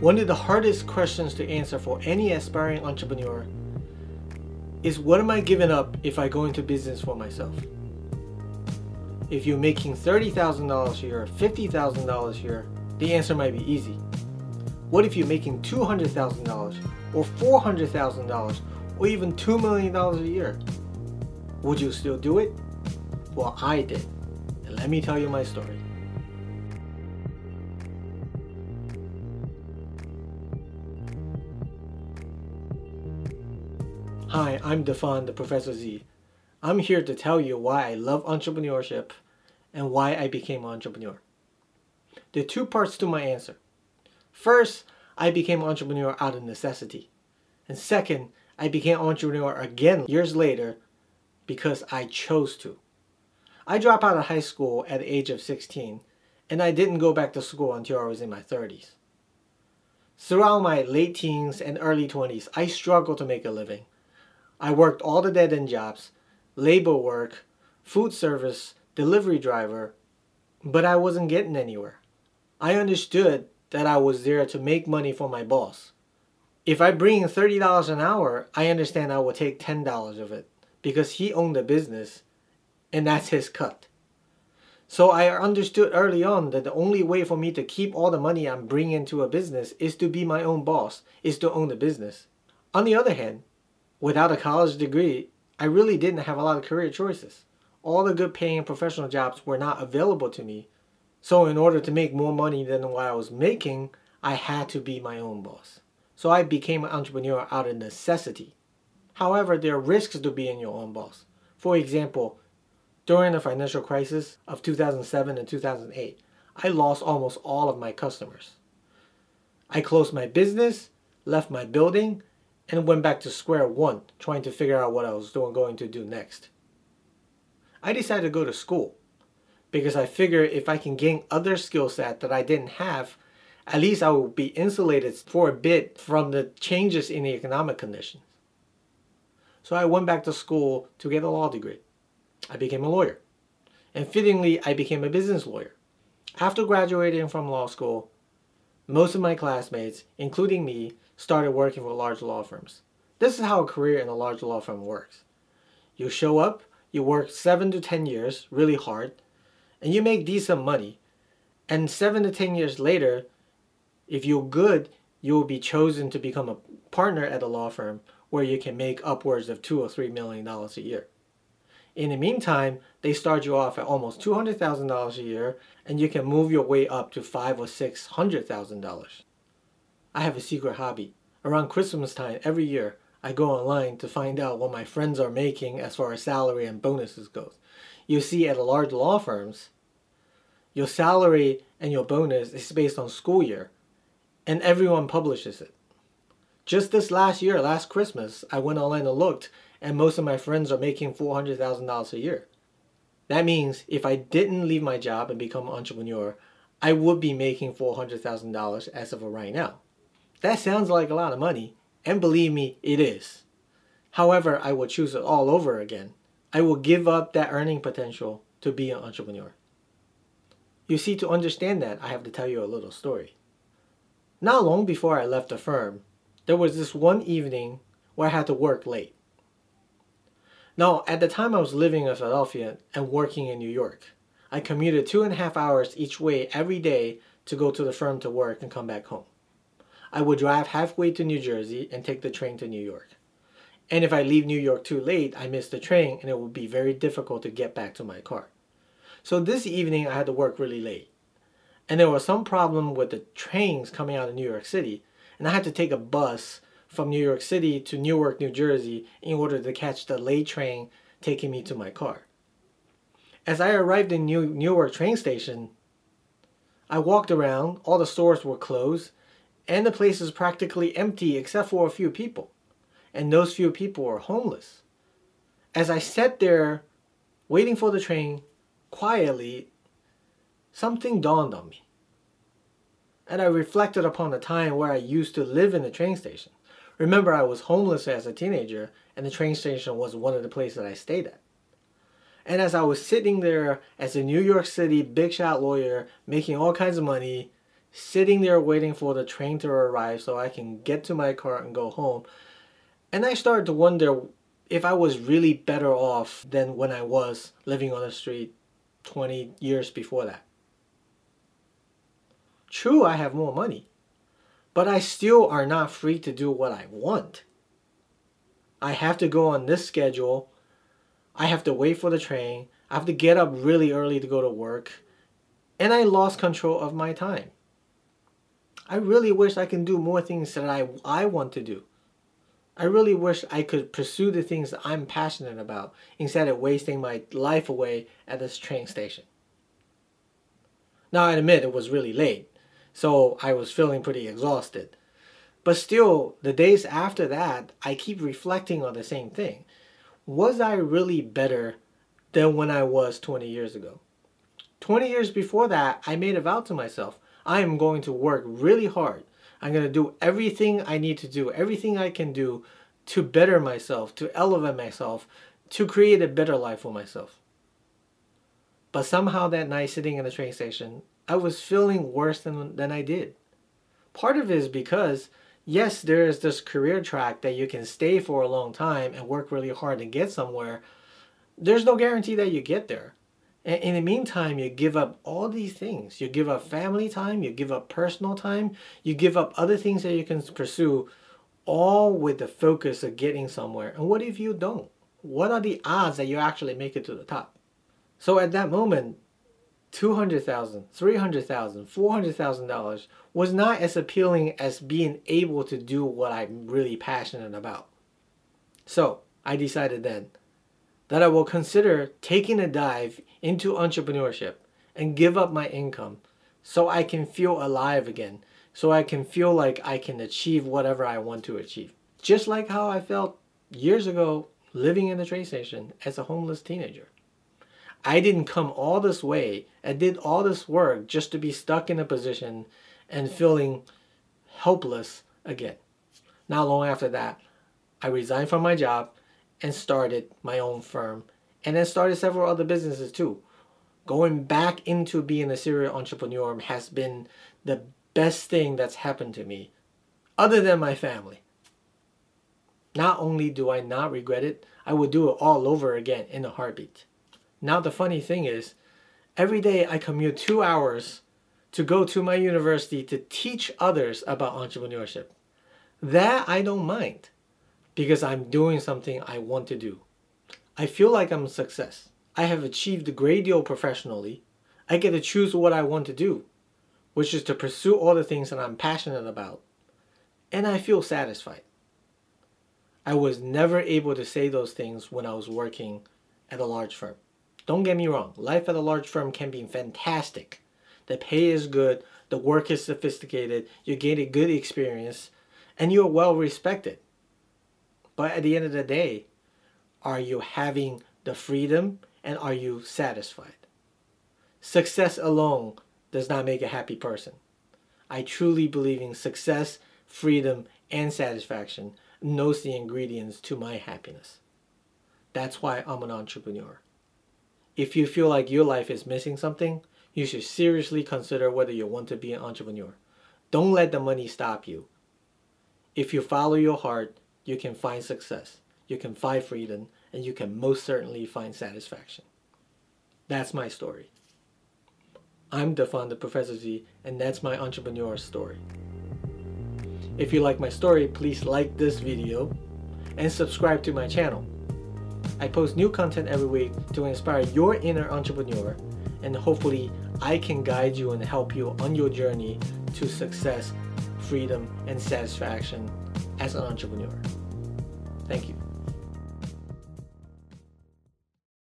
One of the hardest questions to answer for any aspiring entrepreneur is what am I giving up if I go into business for myself? If you're making $30,000 a year, $50,000 a year, the answer might be easy. What if you're making $200,000 or $400,000 or even $2 million a year? Would you still do it? Well, I did. And let me tell you my story. Hi, I'm Defon, the Professor Z. I'm here to tell you why I love entrepreneurship and why I became an entrepreneur. There are two parts to my answer. First, I became an entrepreneur out of necessity. And second, I became an entrepreneur again years later because I chose to. I dropped out of high school at the age of 16 and I didn't go back to school until I was in my 30s. Throughout my late teens and early 20s, I struggled to make a living. I worked all the dead end jobs, labor work, food service, delivery driver, but I wasn't getting anywhere. I understood that I was there to make money for my boss. If I bring $30 an hour, I understand I will take $10 of it because he owned the business and that's his cut. So I understood early on that the only way for me to keep all the money I'm bringing into a business is to be my own boss, is to own the business. On the other hand, without a college degree, I really didn't have a lot of career choices. All the good paying professional jobs were not available to me. So in order to make more money than what I was making, I had to be my own boss. So I became an entrepreneur out of necessity. However, there are risks to being your own boss. For example, during the financial crisis of 2007 and 2008, I lost almost all of my customers. I closed my business, left my building, and went back to square one trying to figure out what I was doing, going to do next. I decided to go to school because I figured if I can gain other skill set that I didn't have, at least I will be insulated for a bit from the changes in the economic conditions. So I went back to school to get a law degree. I became a lawyer. And fittingly, I became a business lawyer. After graduating from law school, most of my classmates, including me, started working for large law firms. This is how a career in a large law firm works. You show up, you work 7 to 10 years, really hard, and you make decent money. And 7 to 10 years later, if you're good, you will be chosen to become a partner at a law firm where you can make upwards of 2 or 3 million dollars a year. In the meantime, they start you off at almost $200,000 a year and you can move your way up to five or six hundred thousand dollars. I have a secret hobby. Around Christmas time every year, I go online to find out what my friends are making as far as salary and bonuses goes. You see, at large law firms, your salary and your bonus is based on school year, and everyone publishes it. Just this last year, last Christmas, I went online and looked, and most of my friends are making $400,000 a year. That means if I didn't leave my job and become an entrepreneur, I would be making $400,000 as of right now. That sounds like a lot of money, and believe me, it is. However, I will choose it all over again. I will give up that earning potential to be an entrepreneur. You see, to understand that, I have to tell you a little story. Not long before I left the firm, there was this one evening where I had to work late. Now, at the time I was living in Philadelphia and working in New York. I commuted two and a half hours each way every day to go to the firm to work and come back home. I would drive halfway to New Jersey and take the train to New York. And if I leave New York too late, I miss the train and it would be very difficult to get back to my car. So this evening I had to work really late. And there was some problem with the trains coming out of New York City. And I had to take a bus from New York City to Newark, New Jersey in order to catch the late train taking me to my car. As I arrived in New Newark train station, I walked around, all the stores were closed, and the place is practically empty except for a few people. And those few people are homeless. As I sat there waiting for the train quietly, something dawned on me. And I reflected upon the time where I used to live in the train station. Remember, I was homeless as a teenager, and the train station was one of the places that I stayed at. And as I was sitting there as a New York City big shot lawyer, making all kinds of money, sitting there waiting for the train to arrive so I can get to my car and go home. And I started to wonder if I was really better off than when I was living on the street 20 years before that. True, I have more money, but I still are not free to do what I want. I have to go on this schedule. I have to wait for the train. I have to get up really early to go to work. And I lost control of my time. I really wish I can do more things that I, I want to do. I really wish I could pursue the things that I'm passionate about instead of wasting my life away at this train station. Now I admit it was really late, so I was feeling pretty exhausted. But still, the days after that, I keep reflecting on the same thing. Was I really better than when I was 20 years ago? 20 years before that, I made a vow to myself I am going to work really hard I'm going to do everything I need to do, everything I can do to better myself, to elevate myself, to create a better life for myself. But somehow that night sitting in the train station, I was feeling worse than, than I did. Part of it is because, yes, there is this career track that you can stay for a long time and work really hard and get somewhere. There's no guarantee that you get there. And in the meantime, you give up all these things. You give up family time, you give up personal time, you give up other things that you can pursue, all with the focus of getting somewhere. And what if you don't? What are the odds that you actually make it to the top? So at that moment, $200,000, $300,000, $400,000 was not as appealing as being able to do what I'm really passionate about. So I decided then that I will consider taking a dive into entrepreneurship and give up my income so I can feel alive again, so I can feel like I can achieve whatever I want to achieve. Just like how I felt years ago living in the train station as a homeless teenager. I didn't come all this way and did all this work just to be stuck in a position and feeling helpless again. Not long after that, I resigned from my job and started my own firm and then started several other businesses too. Going back into being a serial entrepreneur has been the best thing that's happened to me, other than my family. Not only do I not regret it, I would do it all over again in a heartbeat. Now, the funny thing is, every day I commute two hours to go to my university to teach others about entrepreneurship. That I don't mind because I'm doing something I want to do. I feel like I'm a success. I have achieved a great deal professionally. I get to choose what I want to do, which is to pursue all the things that I'm passionate about. And I feel satisfied. I was never able to say those things when I was working at a large firm. Don't get me wrong, life at a large firm can be fantastic. The pay is good, the work is sophisticated, you gain a good experience, and you're well respected. But at the end of the day, are you having the freedom and are you satisfied? Success alone does not make a happy person. I truly believe in success, freedom, and satisfaction knows the ingredients to my happiness. That's why I'm an entrepreneur. If you feel like your life is missing something, you should seriously consider whether you want to be an entrepreneur. Don't let the money stop you. If you follow your heart, you can find success, you can find freedom, and you can most certainly find satisfaction. That's my story. I'm Defon the Professor Z, and that's my entrepreneur story. If you like my story, please like this video and subscribe to my channel. I post new content every week to inspire your inner entrepreneur, and hopefully, I can guide you and help you on your journey to success, freedom, and satisfaction as an entrepreneur. Thank you.